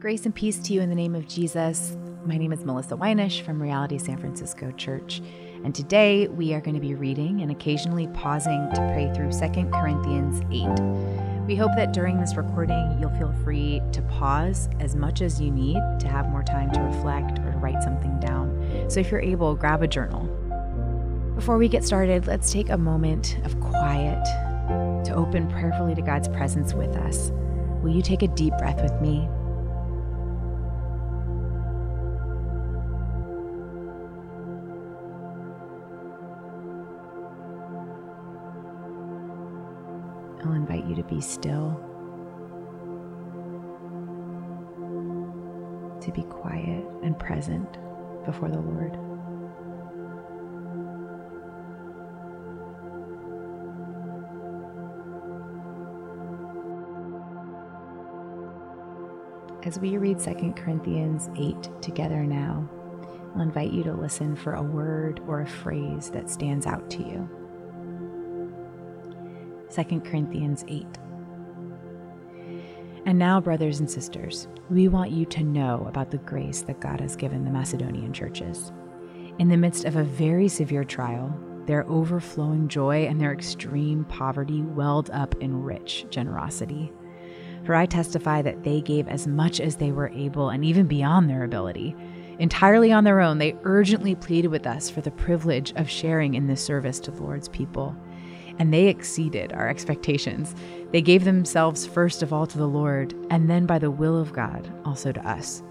Grace and peace to you in the name of Jesus. My name is Melissa Weinish from Reality San Francisco Church, and today we are going to be reading and occasionally pausing to pray through 2 Corinthians 8. We hope that during this recording you'll feel free to pause as much as you need to have more time to reflect or to write something down. So if you're able, grab a journal. Before we get started, let's take a moment of quiet to open prayerfully to God's presence with us. Will you take a deep breath with me? I'll invite you to be still, to be quiet and present before the Lord. As we read 2 Corinthians 8 together now, I'll invite you to listen for a word or a phrase that stands out to you. 2 Corinthians 8. And now, brothers and sisters, we want you to know about the grace that God has given the Macedonian churches. In the midst of a very severe trial, their overflowing joy and their extreme poverty welled up in rich generosity. For I testify that they gave as much as they were able and even beyond their ability. Entirely on their own, they urgently pleaded with us for the privilege of sharing in this service to the Lord's people. And they exceeded our expectations. They gave themselves first of all to the Lord, and then by the will of God also to us.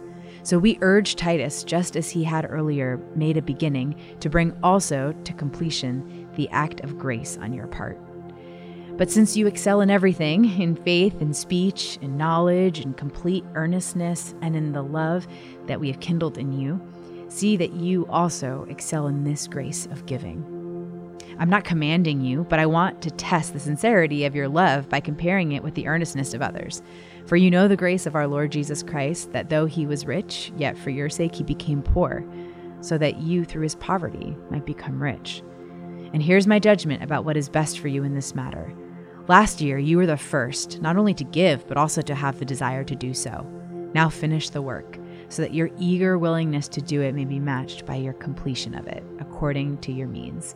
So we urge Titus, just as he had earlier made a beginning, to bring also to completion the act of grace on your part. But since you excel in everything, in faith, in speech, in knowledge, in complete earnestness, and in the love that we have kindled in you, see that you also excel in this grace of giving. I'm not commanding you, but I want to test the sincerity of your love by comparing it with the earnestness of others. For you know the grace of our Lord Jesus Christ, that though he was rich, yet for your sake he became poor, so that you through his poverty might become rich. And here's my judgment about what is best for you in this matter. Last year, you were the first, not only to give, but also to have the desire to do so. Now finish the work, so that your eager willingness to do it may be matched by your completion of it, according to your means.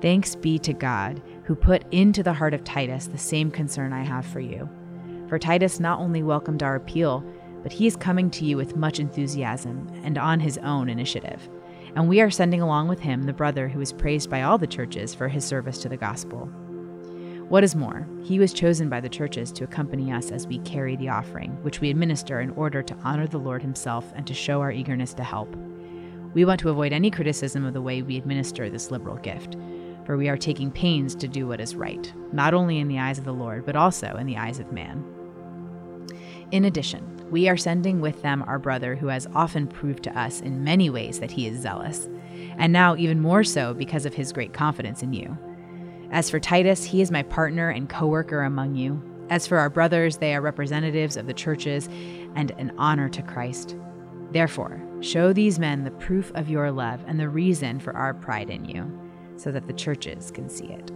Thanks be to God, who put into the heart of Titus the same concern I have for you. For Titus not only welcomed our appeal, but he is coming to you with much enthusiasm and on his own initiative. And we are sending along with him the brother who is praised by all the churches for his service to the gospel. What is more, he was chosen by the churches to accompany us as we carry the offering, which we administer in order to honor the Lord himself and to show our eagerness to help. We want to avoid any criticism of the way we administer this liberal gift, for we are taking pains to do what is right, not only in the eyes of the Lord, but also in the eyes of man. In addition, we are sending with them our brother who has often proved to us in many ways that he is zealous, and now even more so because of his great confidence in you. As for Titus, he is my partner and co worker among you. As for our brothers, they are representatives of the churches and an honor to Christ. Therefore, show these men the proof of your love and the reason for our pride in you, so that the churches can see it.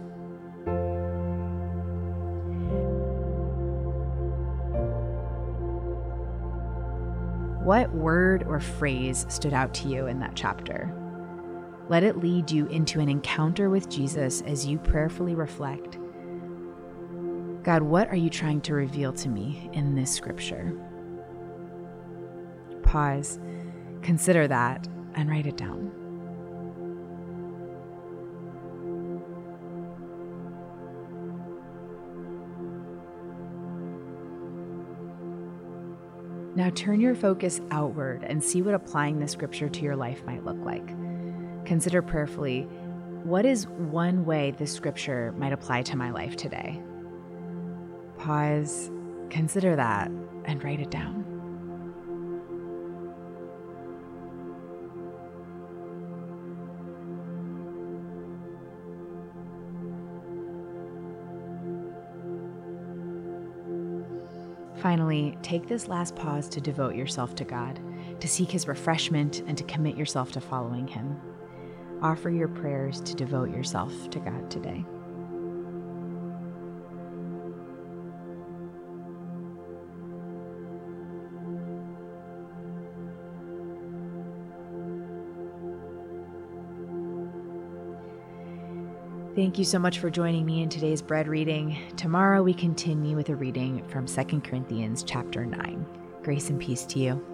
What word or phrase stood out to you in that chapter? Let it lead you into an encounter with Jesus as you prayerfully reflect God, what are you trying to reveal to me in this scripture? Pause, consider that, and write it down. Now turn your focus outward and see what applying the scripture to your life might look like. Consider prayerfully what is one way this scripture might apply to my life today? Pause, consider that, and write it down. Finally, take this last pause to devote yourself to God, to seek His refreshment, and to commit yourself to following Him. Offer your prayers to devote yourself to God today. Thank you so much for joining me in today's bread reading. Tomorrow we continue with a reading from 2 Corinthians chapter 9. Grace and peace to you.